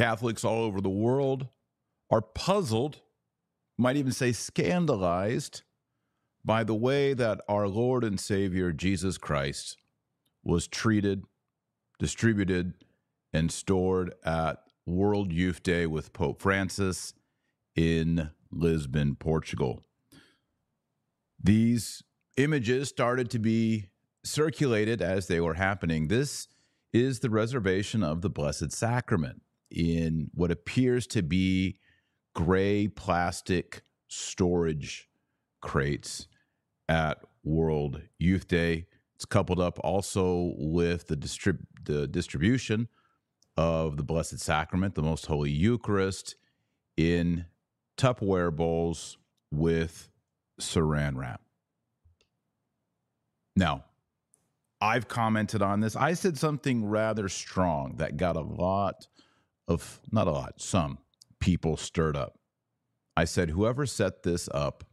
Catholics all over the world are puzzled, might even say scandalized, by the way that our Lord and Savior Jesus Christ was treated, distributed, and stored at World Youth Day with Pope Francis in Lisbon, Portugal. These images started to be circulated as they were happening. This is the reservation of the Blessed Sacrament in what appears to be gray plastic storage crates at World Youth Day. It's coupled up also with the, distrib- the distribution of the Blessed Sacrament, the Most Holy Eucharist, in Tupperware bowls with saran wrap. Now, I've commented on this. I said something rather strong that got a lot of, not a lot, some people stirred up. I said, whoever set this up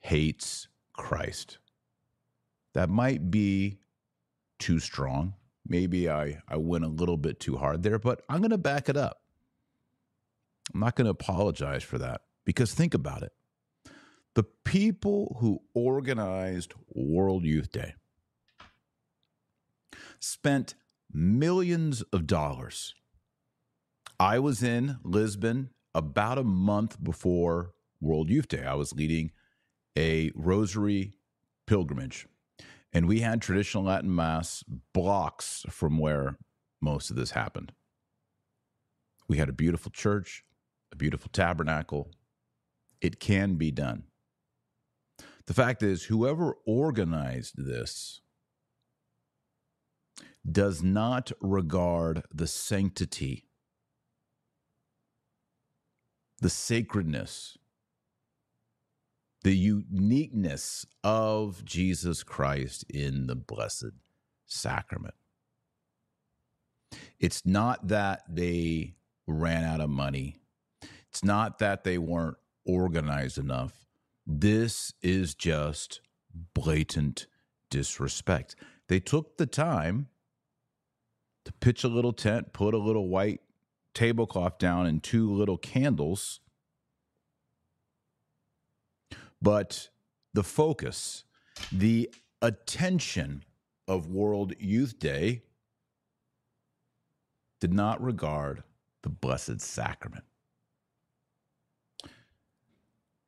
hates Christ. That might be too strong. Maybe I, I went a little bit too hard there, but I'm going to back it up. I'm not going to apologize for that because think about it. The people who organized World Youth Day spent millions of dollars. I was in Lisbon about a month before World Youth Day. I was leading a rosary pilgrimage, and we had traditional Latin Mass blocks from where most of this happened. We had a beautiful church, a beautiful tabernacle. It can be done. The fact is, whoever organized this does not regard the sanctity, the sacredness, the uniqueness of Jesus Christ in the Blessed Sacrament. It's not that they ran out of money. It's not that they weren't organized enough. This is just blatant disrespect. They took the time to pitch a little tent, put a little white tablecloth down, and two little candles. But the focus, the attention of World Youth Day did not regard the Blessed Sacrament.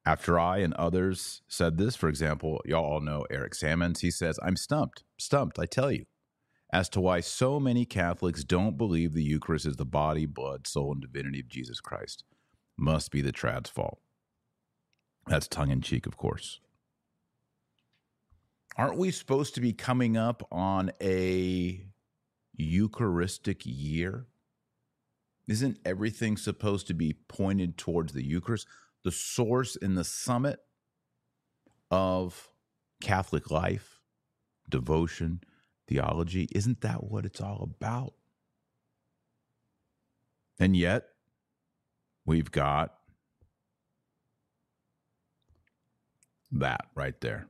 After I and others said this, for example, y'all all know Eric Sammons, he says, I'm stumped, stumped, I tell you as to why so many Catholics don't believe the Eucharist is the body, blood, soul, and divinity of Jesus Christ. Must be the trad's fault. That's tongue in cheek, of course. Aren't we supposed to be coming up on a Eucharistic year? Isn't everything supposed to be pointed towards the Eucharist, the source and the summit of Catholic life, devotion, theology. Isn't that what it's all about? And yet, we've got that right there.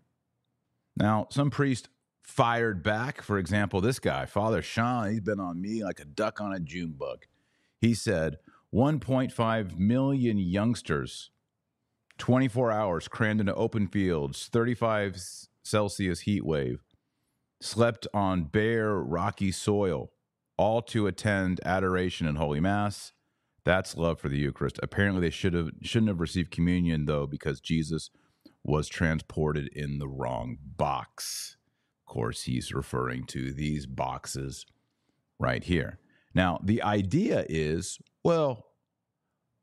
Now, some priest fired back. For example, this guy, Father Sean, he's been on me like a duck on a June bug. He said 1.5 million youngsters, 24 hours crammed into open fields, 35 Celsius heat wave, slept on bare, rocky soil, all to attend adoration and Holy Mass. That's love for the Eucharist. Apparently, they should have shouldn't have received communion though, because Jesus was transported in the wrong box. Of course, he's referring to these boxes right here. Now, the idea is, well,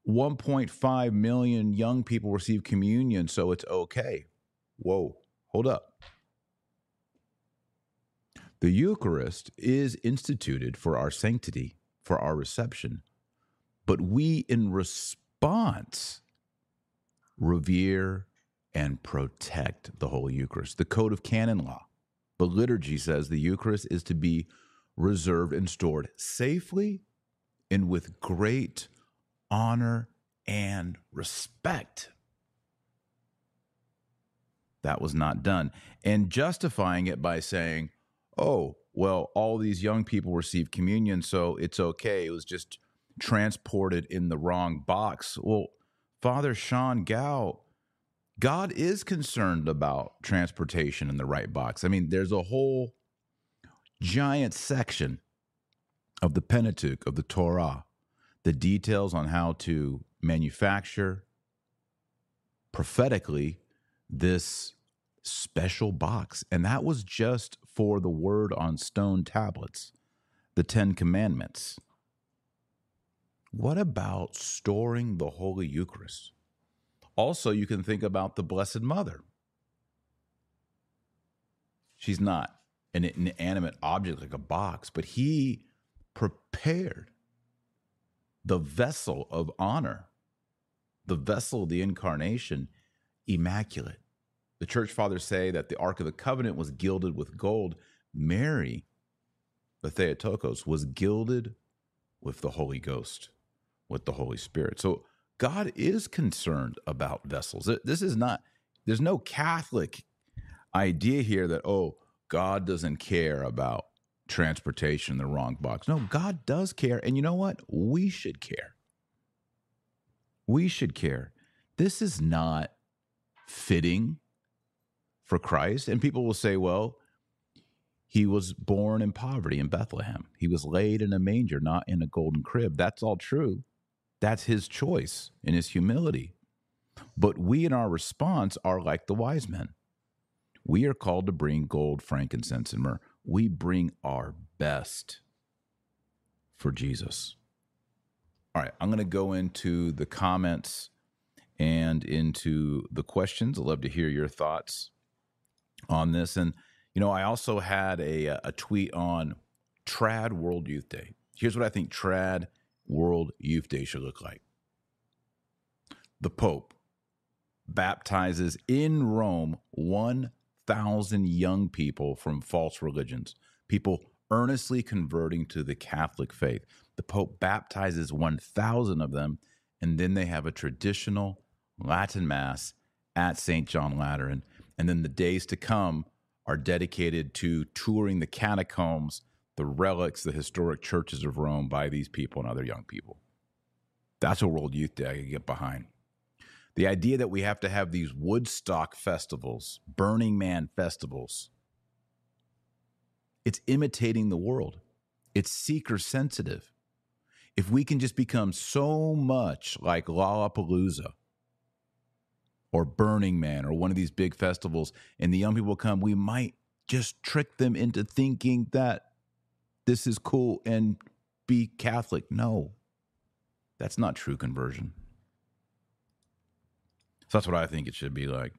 1.5 million young people receive communion, so it's okay. Whoa, hold up. The Eucharist is instituted for our sanctity, for our reception, but we, in response, revere and protect the Holy Eucharist. The Code of Canon Law, the liturgy says the Eucharist is to be reserved and stored safely and with great honor and respect. That was not done. And justifying it by saying, oh, well, all these young people receive communion, so it's okay. It was just transported in the wrong box. Well, Father Sean Gao, God is concerned about transportation in the right box. I mean, there's a whole giant section of the Pentateuch, of the Torah, the details on how to manufacture prophetically this special box. And that was just for the word on stone tablets, the Ten Commandments. What about storing the Holy Eucharist? Also, you can think about the Blessed Mother. She's not an inanimate object like a box, but he prepared the vessel of honor, the vessel of the incarnation, immaculate. The church fathers say that the Ark of the Covenant was gilded with gold. Mary, the Theotokos, was gilded with the Holy Ghost, with the Holy Spirit. So God is concerned about vessels. This is not, there's no Catholic idea here that, oh, God doesn't care about transportation in the wrong box. No, God does care. And you know what? We should care. We should care. This is not fitting for Christ. And people will say, well, he was born in poverty in Bethlehem. He was laid in a manger, not in a golden crib. That's all true. That's his choice in his humility. But we, in our response, are like the wise men. We are called to bring gold, frankincense, and myrrh. We bring our best for Jesus. All right, I'm going to go into the comments and into the questions. I'd love to hear your thoughts on this. And, you know, I also had a, a tweet on Trad World Youth Day. Here's what I think Trad World Youth Day should look like the Pope baptizes in Rome 1,000 young people from false religions, people earnestly converting to the Catholic faith. The Pope baptizes 1,000 of them, and then they have a traditional Latin Mass at St. John Lateran. And then the days to come are dedicated to touring the catacombs, the relics, the historic churches of Rome by these people and other young people. That's a World Youth Day I can get behind. The idea that we have to have these Woodstock festivals, Burning Man festivals, it's imitating the world. It's seeker sensitive. If we can just become so much like Lollapalooza, or Burning Man or one of these big festivals and the young people come, we might just trick them into thinking that this is cool and be Catholic. No, that's not true conversion. So that's what I think it should be like.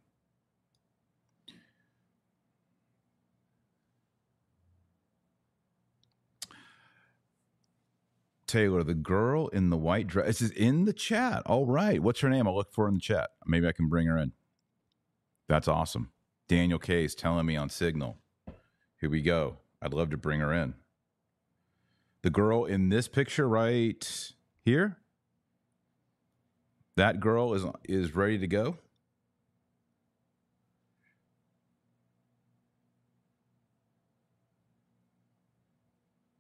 Taylor, the girl in the white dress is in the chat. All right. What's her name? I'll look for her in the chat. Maybe I can bring her in. That's awesome. Daniel K is telling me on Signal. Here we go. I'd love to bring her in. The girl in this picture right here. That girl is is ready to go.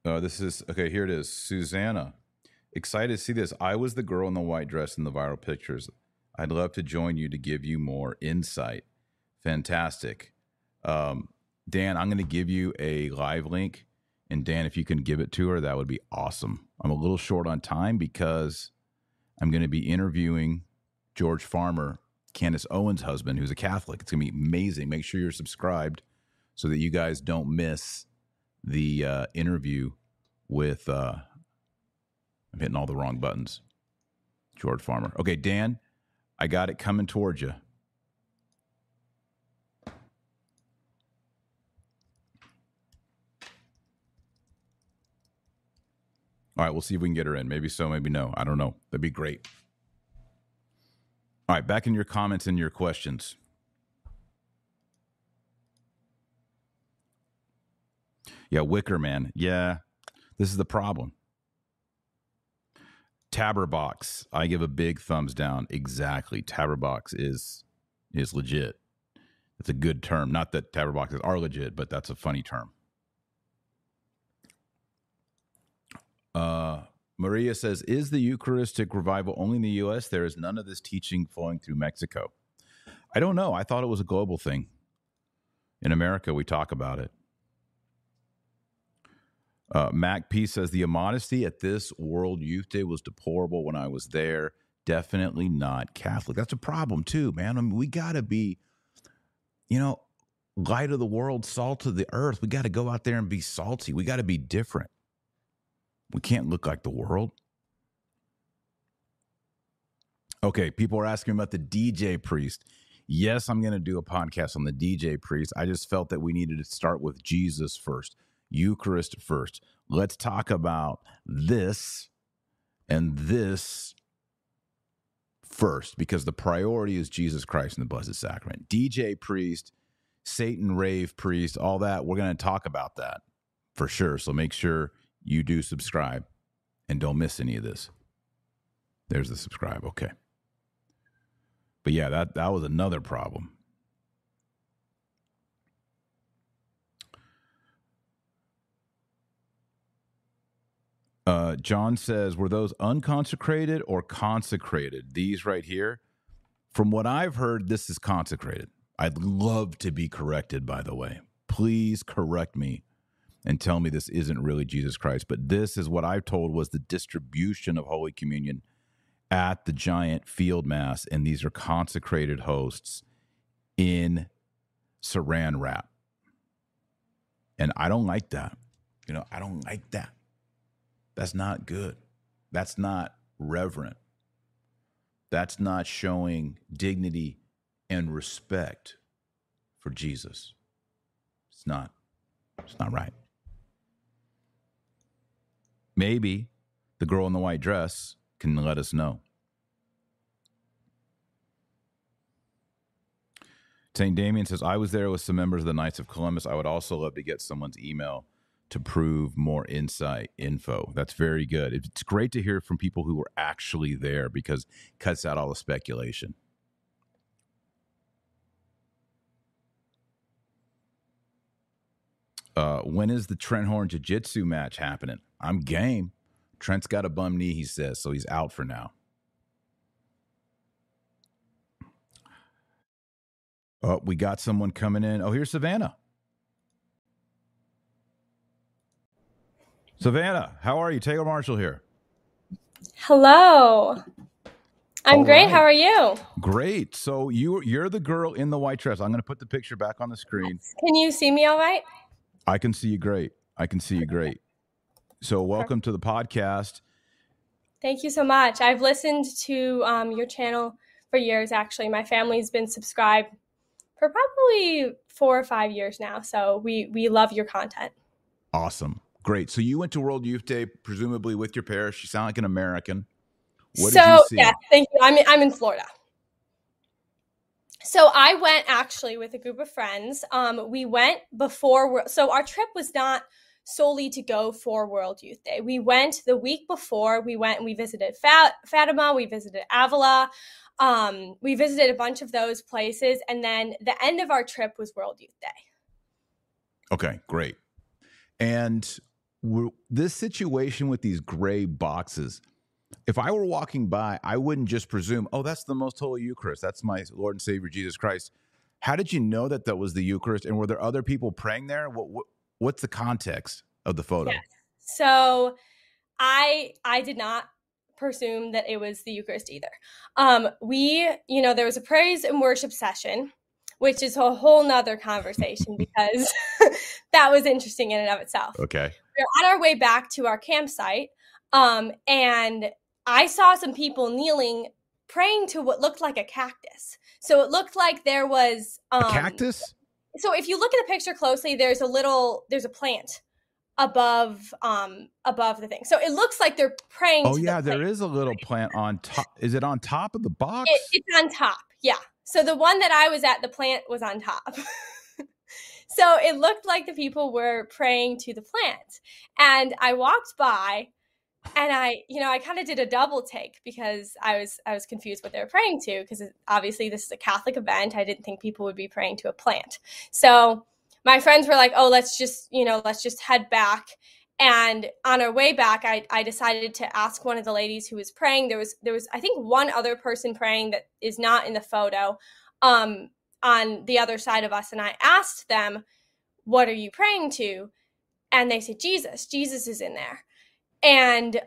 Uh, this is okay. Here it is, Susanna. Excited to see this. I was the girl in the white dress in the viral pictures. I'd love to join you to give you more insight. Fantastic. Um, Dan, I'm going to give you a live link. And Dan, if you can give it to her, that would be awesome. I'm a little short on time because I'm going to be interviewing George Farmer, Candace Owens' husband, who's a Catholic. It's going to be amazing. Make sure you're subscribed so that you guys don't miss the uh, interview with uh, I'm hitting all the wrong buttons. George Farmer. Okay, Dan, I got it coming towards you. All right, we'll see if we can get her in. Maybe so, maybe no. I don't know. That'd be great. All right, back in your comments and your questions. Yeah, Wicker Man. Yeah, this is the problem. Tabberbox. I give a big thumbs down. Exactly. Tabberbox is is legit. It's a good term. Not that Tabberboxes are legit, but that's a funny term. Uh, Maria says, Is the Eucharistic revival only in the U.S.? There is none of this teaching flowing through Mexico. I don't know. I thought it was a global thing. In America, we talk about it. Uh, Mac P says, The immodesty at this World Youth Day was deplorable when I was there. Definitely not Catholic. That's a problem, too, man. I mean, we got to be, you know, light of the world, salt of the earth. We got to go out there and be salty. We got to be different. We can't look like the world. Okay, people are asking about the DJ priest. Yes, I'm going to do a podcast on the DJ priest. I just felt that we needed to start with Jesus first, Eucharist first. Let's talk about this and this first because the priority is Jesus Christ and the Blessed Sacrament. DJ priest, Satan rave priest, all that, we're going to talk about that for sure. So make sure you do subscribe and don't miss any of this. There's the subscribe. Okay. But yeah, that, that was another problem. Uh, John says, were those unconsecrated or consecrated? These right here. From what I've heard, this is consecrated. I'd love to be corrected, by the way. Please correct me and tell me this isn't really Jesus Christ. But this is what I've told was the distribution of Holy Communion at the giant field mass. And these are consecrated hosts in saran wrap. And I don't like that. You know, I don't like that. That's not good. That's not reverent. That's not showing dignity and respect for Jesus. It's not. It's not right. Maybe the girl in the white dress can let us know. St. Damien says, I was there with some members of the Knights of Columbus. I would also love to get someone's email to prove more insight info. That's very good. It's great to hear from people who were actually there because it cuts out all the speculation. Uh, when is the Trent Horn Jiu Jitsu match happening? I'm game. Trent's got a bum knee, he says, so he's out for now. Oh, we got someone coming in. Oh, here's Savannah. Savannah, how are you? Taylor Marshall here. Hello. I'm All great. Right. How are you? Great. So you you're the girl in the white dress. I'm going to put the picture back on the screen. Can you see me all right? I can see you great. I can see you great. So, welcome to the podcast. Thank you so much. I've listened to um, your channel for years, actually. My family's been subscribed for probably four or five years now. So, we, we love your content. Awesome. Great. So, you went to World Youth Day, presumably with your parish. You sound like an American. What so, yeah, thank you. I'm in, I'm in Florida. So I went actually with a group of friends. Um, we went before, so our trip was not solely to go for World Youth Day. We went the week before. We went and we visited Fat- Fatima. We visited Avila. Um, we visited a bunch of those places, and then the end of our trip was World Youth Day. Okay, great. And this situation with these gray boxes, if I were walking by, I wouldn't just presume, oh, that's the most holy Eucharist. That's my Lord and Savior Jesus Christ. How did you know that that was the Eucharist? And were there other people praying there? What, what what's the context of the photo? Yes. So I I did not presume that it was the Eucharist either. Um, we, you know, there was a praise and worship session, which is a whole nother conversation because that was interesting in and of itself. Okay. We we're on our way back to our campsite, um, and I saw some people kneeling, praying to what looked like a cactus. So it looked like there was um, a cactus so if you look at the picture closely, there's a little there's a plant above um above the thing. So it looks like they're praying. Oh yeah, the there is a little plant on top. Is it on top of the box? It, it's on top. Yeah. So the one that I was at, the plant was on top. so it looked like the people were praying to the plant, and I walked by and I, you know, I kind of did a double take because I was I was confused what they were praying to because obviously this is a Catholic event. I didn't think people would be praying to a plant. So my friends were like, "Oh, let's just, you know, let's just head back And on our way back, I, I decided to ask one of the ladies who was praying. There was there was I think one other person praying that is not in the photo um, on the other side of us, and I asked them, "What are you praying to?" And they said, "Jesus. Jesus is in there." And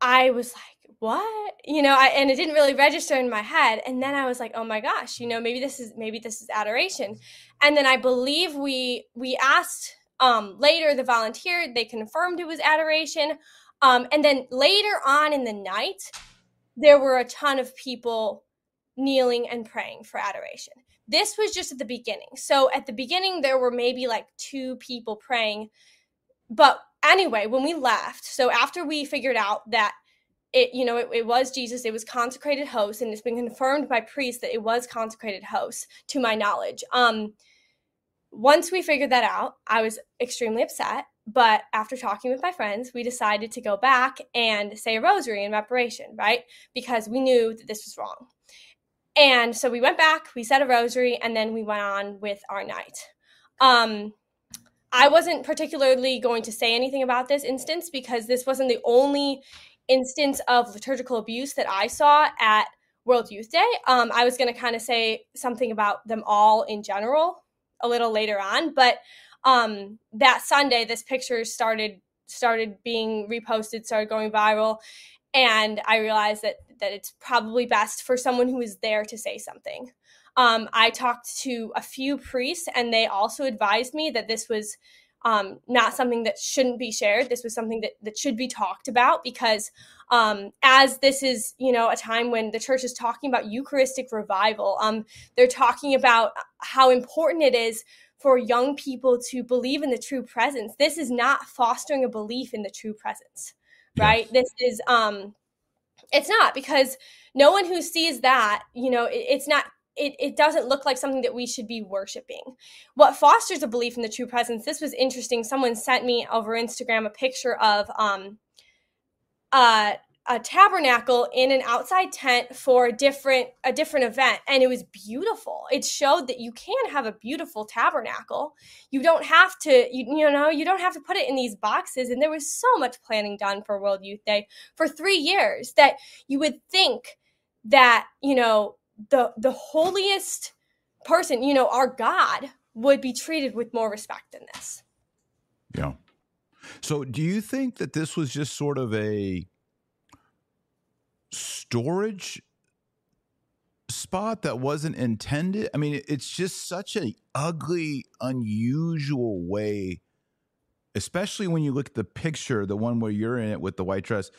I was like, "What?" You know, I, and it didn't really register in my head. And then I was like, "Oh my gosh, you know, maybe this is maybe this is adoration." And then I believe we we asked um, later, the volunteer they confirmed it was adoration. Um, and then later on in the night, there were a ton of people kneeling and praying for adoration. This was just at the beginning. So at the beginning, there were maybe like two people praying. But anyway, when we left, so after we figured out that it, you know, it, it was Jesus, it was consecrated host, and it's been confirmed by priests that it was consecrated host, to my knowledge. Um, once we figured that out, I was extremely upset. But after talking with my friends, we decided to go back and say a rosary in reparation, right? Because we knew that this was wrong. And so we went back, we said a rosary, and then we went on with our night. Um, I wasn't particularly going to say anything about this instance because this wasn't the only instance of liturgical abuse that I saw at World Youth Day. Um, I was going to kind of say something about them all in general a little later on. But um, that Sunday, this picture started started being reposted, started going viral, and I realized that that it's probably best for someone who is there to say something. Um, I talked to a few priests, and they also advised me that this was um, not something that shouldn't be shared. This was something that, that should be talked about because um, as this is, you know, a time when the church is talking about Eucharistic revival, um, they're talking about how important it is for young people to believe in the true presence. This is not fostering a belief in the true presence, right? This is, um, it's not because no one who sees that, you know, it, it's not it, it doesn't look like something that we should be worshiping. What fosters a belief in the true presence, this was interesting. Someone sent me over Instagram a picture of um, uh, a tabernacle in an outside tent for a different a different event and it was beautiful it showed that you can have a beautiful tabernacle you don't have to you, you know you don't have to put it in these boxes and there was so much planning done for world youth day for three years that you would think that you know the the holiest person, you know, our God would be treated with more respect than this. Yeah. So do you think that this was just sort of a storage spot that wasn't intended? I mean, it's just such an ugly, unusual way, especially when you look at the picture, the one where you're in it with the white dress.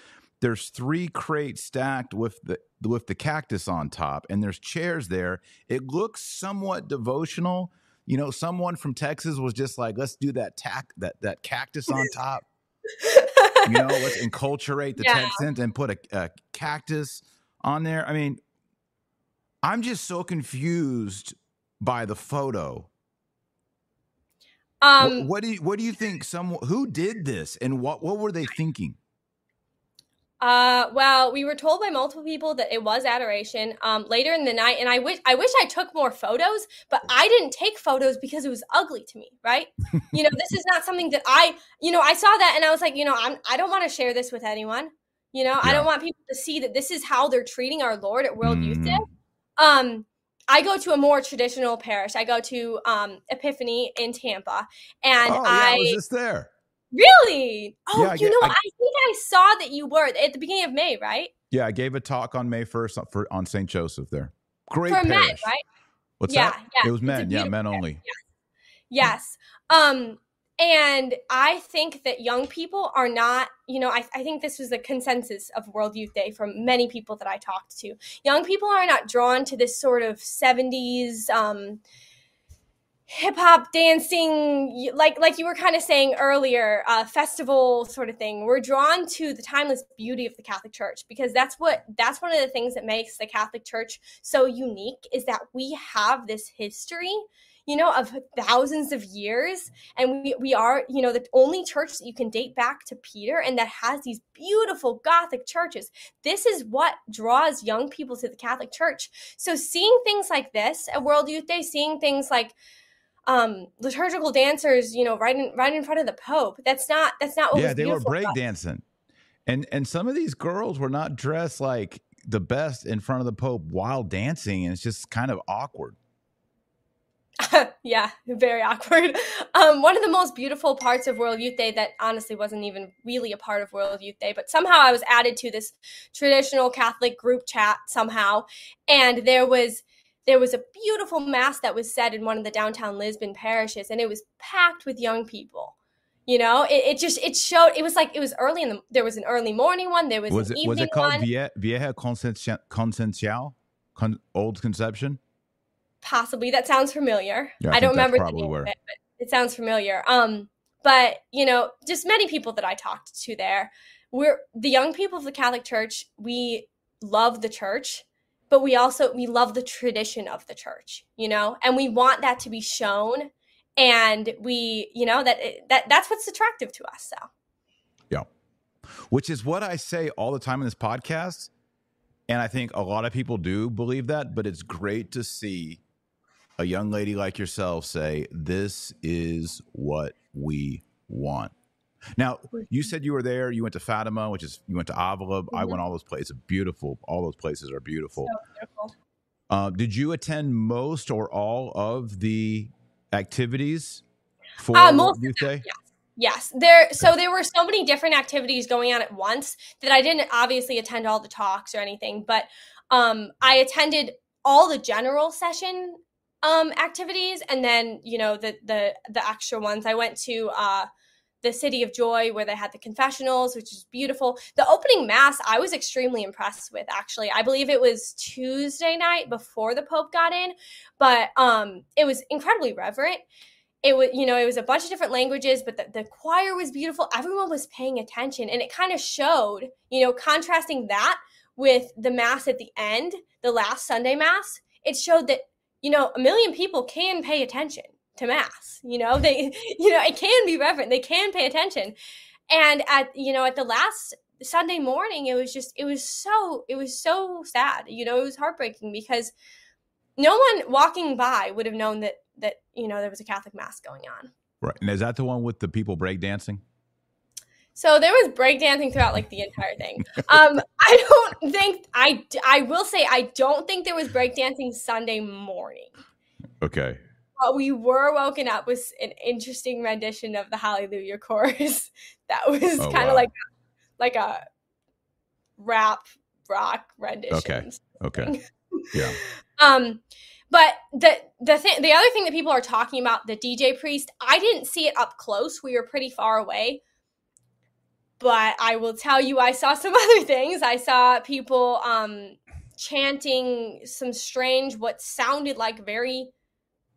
There's three crates stacked with the with the cactus on top and there's chairs there. It looks somewhat devotional. You know someone from texas was just like let's do that tack that that cactus on top you know let's enculturate the yeah. texans and put a, a cactus on there. I mean i'm just so confused by the photo. Um what, what do you what do you think some who did this and what what were they thinking uh, well, we were told by multiple people that it was adoration um, later in the night, and I wish I wish I took more photos, but I didn't take photos because it was ugly to me. Right? you know, this is not something that I, you know, I saw that and I was like, you know, I'm I don't want to share this with anyone. You know, yeah. I don't want people to see that this is how they're treating our Lord at World mm. Youth Day. Mm-hmm. Um, I go to a more traditional parish. I go to um, Epiphany in Tampa, and oh, yeah, I, I was just there. Really? Oh, yeah, you know, I, I, think I saw that you were at the beginning of May, right? Yeah, I gave a talk on May first for on St. Joseph there. Great for parish. men, right? What's yeah, that? Yeah, it was men. Yeah, men only. Yes. yes. Um, and I think that young people are not, you know, I, I think this was the consensus of World Youth Day from many people that I talked to. Young people are not drawn to this sort of 70s, um, hip hop dancing like like you were kind of saying earlier uh, festival sort of thing we're drawn to the timeless beauty of the catholic church because that's what that's one of the things that makes the catholic church so unique is that we have this history you know of thousands of years and we, we are you know the only church that you can date back to peter and that has these beautiful gothic churches. This is what draws young people to the catholic church. So seeing things like this at world youth day seeing things like um, liturgical dancers, you know, right in right in front of the Pope. That's not that's not what yeah, they were beautiful about it. breakdancing. And and some of these girls were not dressed like the best in front of the Pope while dancing, and it's just kind of awkward. yeah, very awkward. Um, one of the most beautiful parts of World Youth Day that honestly wasn't even really a part of World Youth Day, but somehow I was added to this traditional Catholic group chat somehow, and there was there was a beautiful mass that was said in one of the downtown Lisbon parishes, and it was packed with young people. You know, it, it just it showed. It was like it was early in the. There was an early morning one. There was, Was an it evening was it called one. Vie- Vieja Concencial? Con- Old Conception? possibly that sounds familiar Yeah, I i, don't remember the name where. of it but it sounds familiar um but you know just many people that i talked to there we're the young people of the catholic church we love the church but we also we love the tradition of the church you know and we want that to be shown and we you know that that that's what's attractive to us so yeah. which is what I say all the time in this podcast. And I think a lot of people do believe that, but it's great to see a young lady like yourself say, This is what we want. Now, you said you were there. You went to Fatima, which is you went to Avila. I Mhm. went all those places. Beautiful. All those places are beautiful. so beautiful. Uh, did you attend most or all of the activities for Uh, most Youth Day? yeah. Yes, there. So there were so many different activities going on at once that I didn't obviously attend all the talks or anything, but um, I attended all the general session um, activities, and then you know the the the extra ones. I went to uh, the City of Joy where they had the confessionals, which is beautiful. The opening mass, I was extremely impressed with. Actually, I believe it was Tuesday night before the Pope got in, but um, it was incredibly reverent it was you know it was a bunch of different languages but the, the choir was beautiful everyone was paying attention and it kind of showed you know contrasting that with the mass at the end the last sunday mass it showed that you know a million people can pay attention to mass you know they you know it can be reverent they can pay attention and at you know at the last sunday morning it was just it was so it was so sad you know it was heartbreaking because no one walking by would have known that that you know there was a catholic mass going on Right. And is that the one with the people breakdancing? so there was breakdancing throughout like the entire thing um i don't think i i will say i don't think there was breakdancing sunday morning Okay. But we were woken up with an interesting rendition of the hallelujah chorus that was Oh, kind of wow. like like a rap rock rendition Okay. Okay. Yeah. Um, but the the thing, the other thing that people are talking about the DJ priest, I didn't see it up close. We were pretty far away. But I will tell you, I saw some other things. I saw people um, chanting some strange, what sounded like very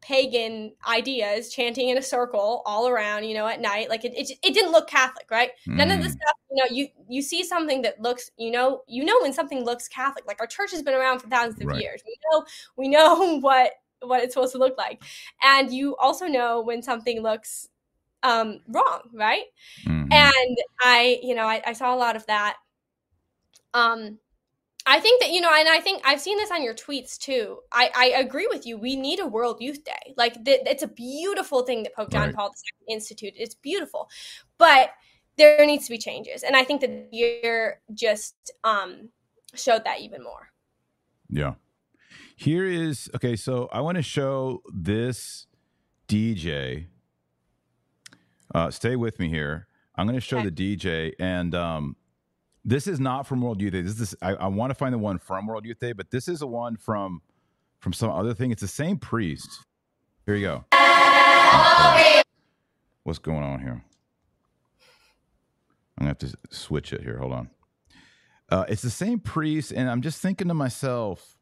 pagan ideas, chanting in a circle all around. You know, at night, like it, it, it didn't look Catholic, right? None of the Mm. stuff, you know, you you see something that looks, you know, you know when something looks Catholic. Like our church has been around for thousands of Right. years. We know we know what what it's supposed to look like, and you also know when something looks um, wrong, right? Mhm. And I, you know, I, I saw a lot of that. Um, I think that you know, and I think I've seen this on your tweets too. I, I agree with you. We need a World Youth Day. Like th- it's a beautiful thing that Pope John Right. Paul II instituted. It's beautiful, but there needs to be changes, and I think that the year just um, showed that even more. Yeah. Here is okay. So I want to show this DJ. Uh, stay with me here. I'm going to show Okay. the DJ, and um, this is not from World Youth Day. This is I, I want to find the one from World Youth Day, but this is a one from from some other thing. It's the same priest. Here you go. What's going on here? I'm gonna have to switch it here. Hold on. Uh, it's the same priest, and I'm just thinking to myself,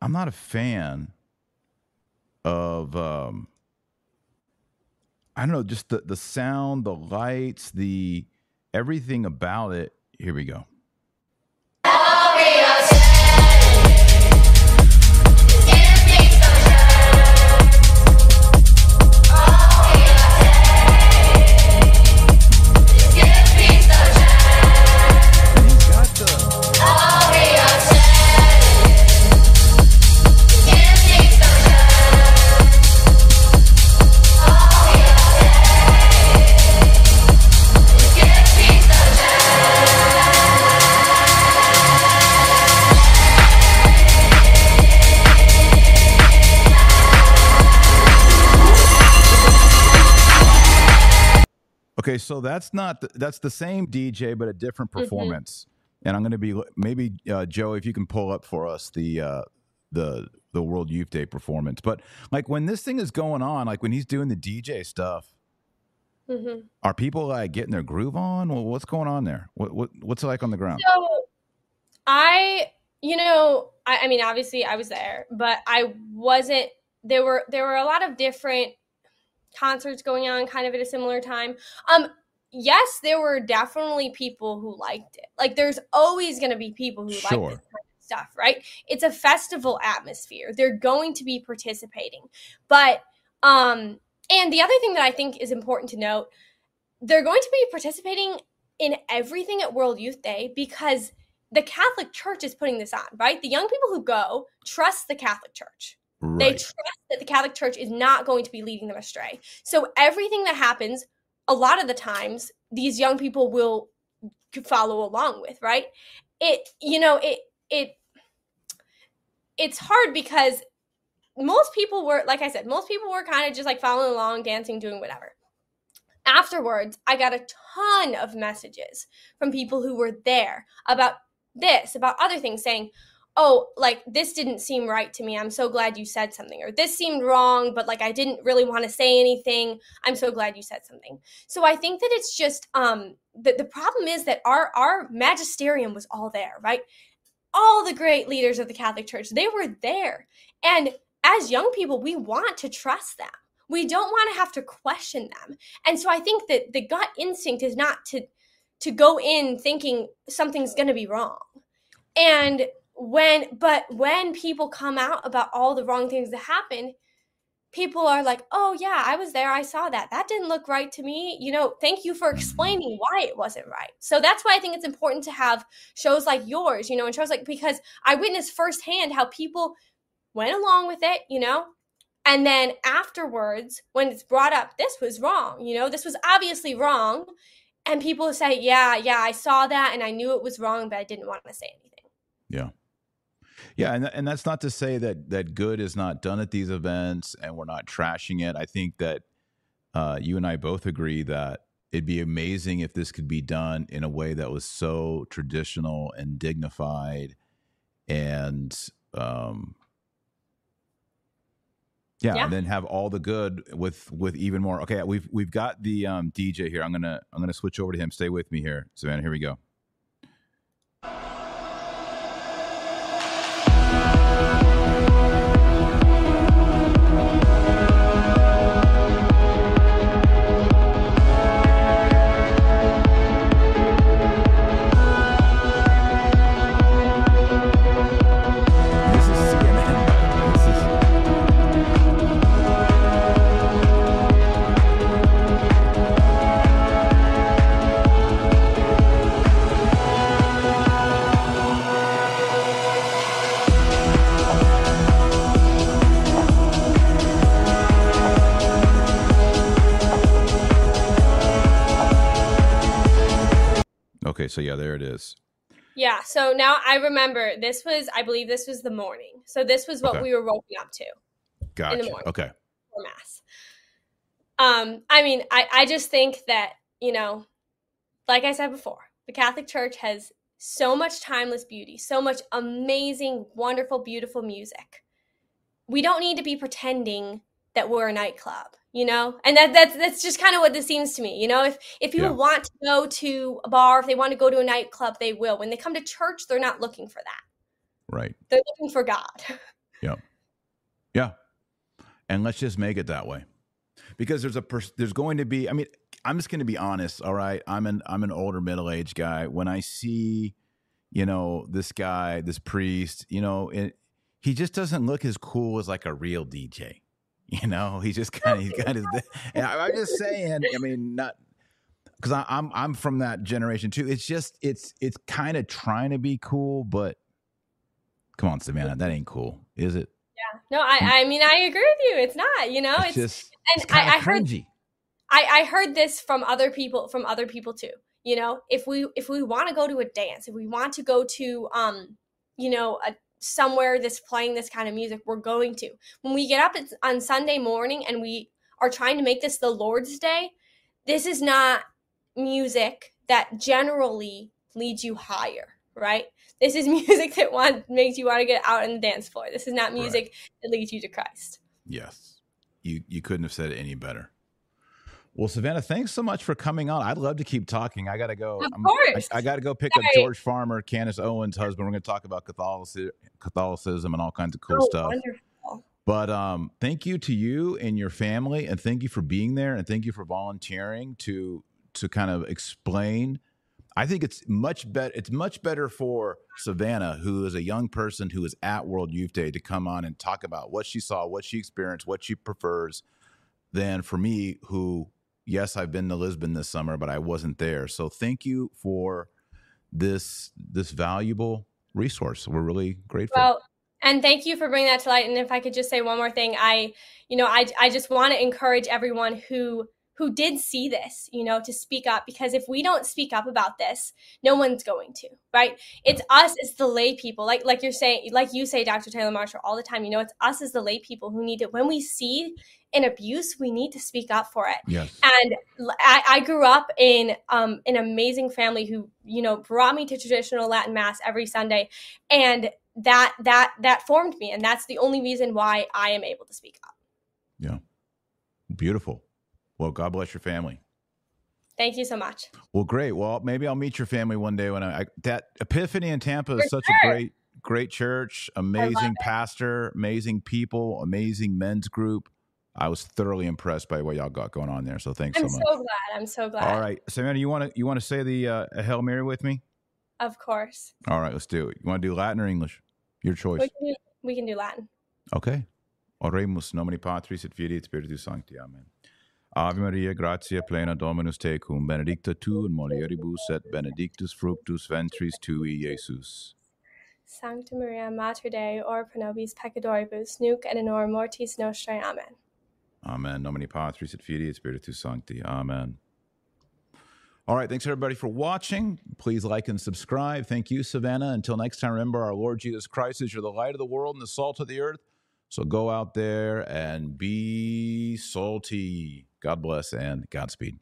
I'm not a fan of um, I don't know, just the the sound, the lights, the everything about it. Here we go. So that's not the, that's the same DJ but a different Mm-hmm. performance. And I'm going to be maybe uh, Joe, if you can pull up for us the uh, the the World Youth Day performance. But like when this thing is going on, like when he's doing the DJ stuff, hmm are people like getting their groove on? Well, what's going on there? What, what what's it like on the ground? So I, you know, I, I mean, obviously I was there, but I wasn't. There were there were a lot of different concerts going on, kind of at a similar time. Um, yes, there were definitely people who liked it. Like, there's always going to be people who like this kind of stuff, right? It's a festival atmosphere. They're going to be participating, but um, and the other thing that I think is important to note, they're going to be participating in everything at World Youth Day because the Catholic Church is putting this on, right? The young people who go trust the Catholic Church. They trust that the Catholic Church is not going to be leading them astray. So everything that happens, a lot of the times, these young people will follow along with, right? It, you know, it, it, it's hard because most people were, like I said, most people were kind of just like following along, dancing, doing whatever. Afterwards, I got a ton of messages from people who were there about this, about other things, saying, oh, like this didn't seem right to me. I'm so glad you said something. Or this seemed wrong, but like I didn't really want to say anything. I'm so glad you said something. So I think that it's just um the, the problem is that our our magisterium was all there, right? All the great leaders of the Catholic Church, they were there. And as young people, we want to trust them. We don't want to have to question them. And so I think that the gut instinct is not to to go in thinking something's going to be wrong. And when but when people come out about all the wrong things that happen people are like oh yeah i was there i saw that. That didn't look right to me. You know thank you for explaining why it wasn't right. So that's why i think it's important to have shows like yours you know and shows like because i witnessed firsthand how people went along with it you know? And then afterwards when it's brought up this was wrong you know? This was obviously wrong and people say yeah yeah i saw that and i knew it was wrong but i didn't want to say anything. Yeah. Yeah, and and that's not to say that that good is not done at these events and we're not trashing it. I think that uh, you and I both agree that it'd be amazing if this could be done in a way that was so traditional and dignified and um yeah, Yeah. and then have all the good with with even more. Okay, we've we've got the um, DJ here. I'm gonna I'm gonna switch over to him. Stay with me here, Savannah. Here we go. Okay, so yeah, there it is. Yeah, so now I remember this was, I believe this was the morning. So this was what Okay. we were waking up to Gotcha. morning. Okay. for mass. Um, I mean, I, I just think that, you know, like I said before, the Catholic Church has so much timeless beauty, so much amazing, wonderful, beautiful music. We don't need to be pretending that we're a nightclub, you know? And that that's that's just kind of what this seems to me. You know, if if people Yeah. want to go to a bar, if they want to go to a nightclub, they will. When they come to church, they're not looking for that. Right. They're looking for God. Yeah. Yeah. And let's just make it that way. Because there's a pers- there's going to be I mean I'm just going to be honest, all right? I'm an I'm an older middle-aged guy. When I see you know this guy, this priest, you know, it, he just doesn't look as cool as like a real DJ. You know, he just kind of he's got his and I, I'm just saying, I mean not cuz I'm I'm from that generation too. It's just it's it's kind of trying to be cool, but come on, Savannah, that ain't cool, is it? Yeah. No, I I mean I agree with you. It's not, you know, it's, it's, just and it's I, I heard cringy. I, I heard this from other people from other people too. You know, if we if we want to go to a dance, if we want to go to um, you know, a somewhere that's playing this kind of music, we're going to. When we get up it's on Sunday morning and we are trying to make this the Lord's Day, this is not music that generally leads you higher, right? This is music that want, makes you want to get out on the dance floor. This is not music right. that leads you to Christ. Yes. You you couldn't have said it any better. Well, Savannah, thanks so much for coming on. I'd love to keep talking. I got to go. Of course. I, I got to go pick Sorry. up George Farmer, Candace Owens' husband. We're going to talk about Catholicism, Catholicism and all kinds of cool oh, stuff. Wonderful. But um, thank you to you and your family, and thank you for being there, and thank you for volunteering to to kind of explain. I think it's much better. It's much better for Savannah, who is a young person who is at World Youth Day, to come on and talk about what she saw, what she experienced, what she prefers, than for me, who yes, I've been to Lisbon this summer, but I wasn't there. So thank you for this this valuable resource. We're really grateful. Well, and thank you for bringing that to light. And if I could just say one more thing, I, you know, I I just want to encourage everyone who who did see this, you know, to speak up because if we don't speak up about this, no one's going to, right? It's us, it's the lay people. Like like you're saying, like you say, Dr. Taylor Marshall, all the time, you know, it's us as the lay people who need to when we see an abuse, we need to speak up for it. Yes. And I, I grew up in um, an amazing family who, you know, brought me to traditional Latin mass every Sunday. And that that that formed me. And that's the only reason why I am able to speak up. Yeah. Beautiful. Well, God bless your family. Thank you so much. Well, great. Well, maybe I'll meet your family one day when I, I that Epiphany in Tampa is For such sure. a great, great church, amazing pastor, amazing people, amazing men's group. I was thoroughly impressed by what y'all got going on there. So thanks I'm so much. I'm so glad. I'm so glad. All right, Samantha, you want to you want to say the uh, Hail Mary with me? Of course. All right, let's do it. You want to do Latin or English? Your choice. We can do, we can do Latin. Okay. Oremus nomine Patris et Filii et Spiritus Sancti. Amen. Ave Maria, gratia plena Dominus tecum, benedicta tu in mulieribus et benedictus fructus ventris tui, Iesus. Sancta Maria, Mater Dei, ora pro nobis peccatoribus, nunc et in hora mortis nostrae. Amen. Amen. Nomine Patris et Filii et Spiritus Sancti. Amen. All right. Thanks, everybody, for watching. Please like and subscribe. Thank you, Savannah. Until next time, remember our Lord Jesus Christ is you're the light of the world and the salt of the earth. So go out there and be salty. God bless and Godspeed.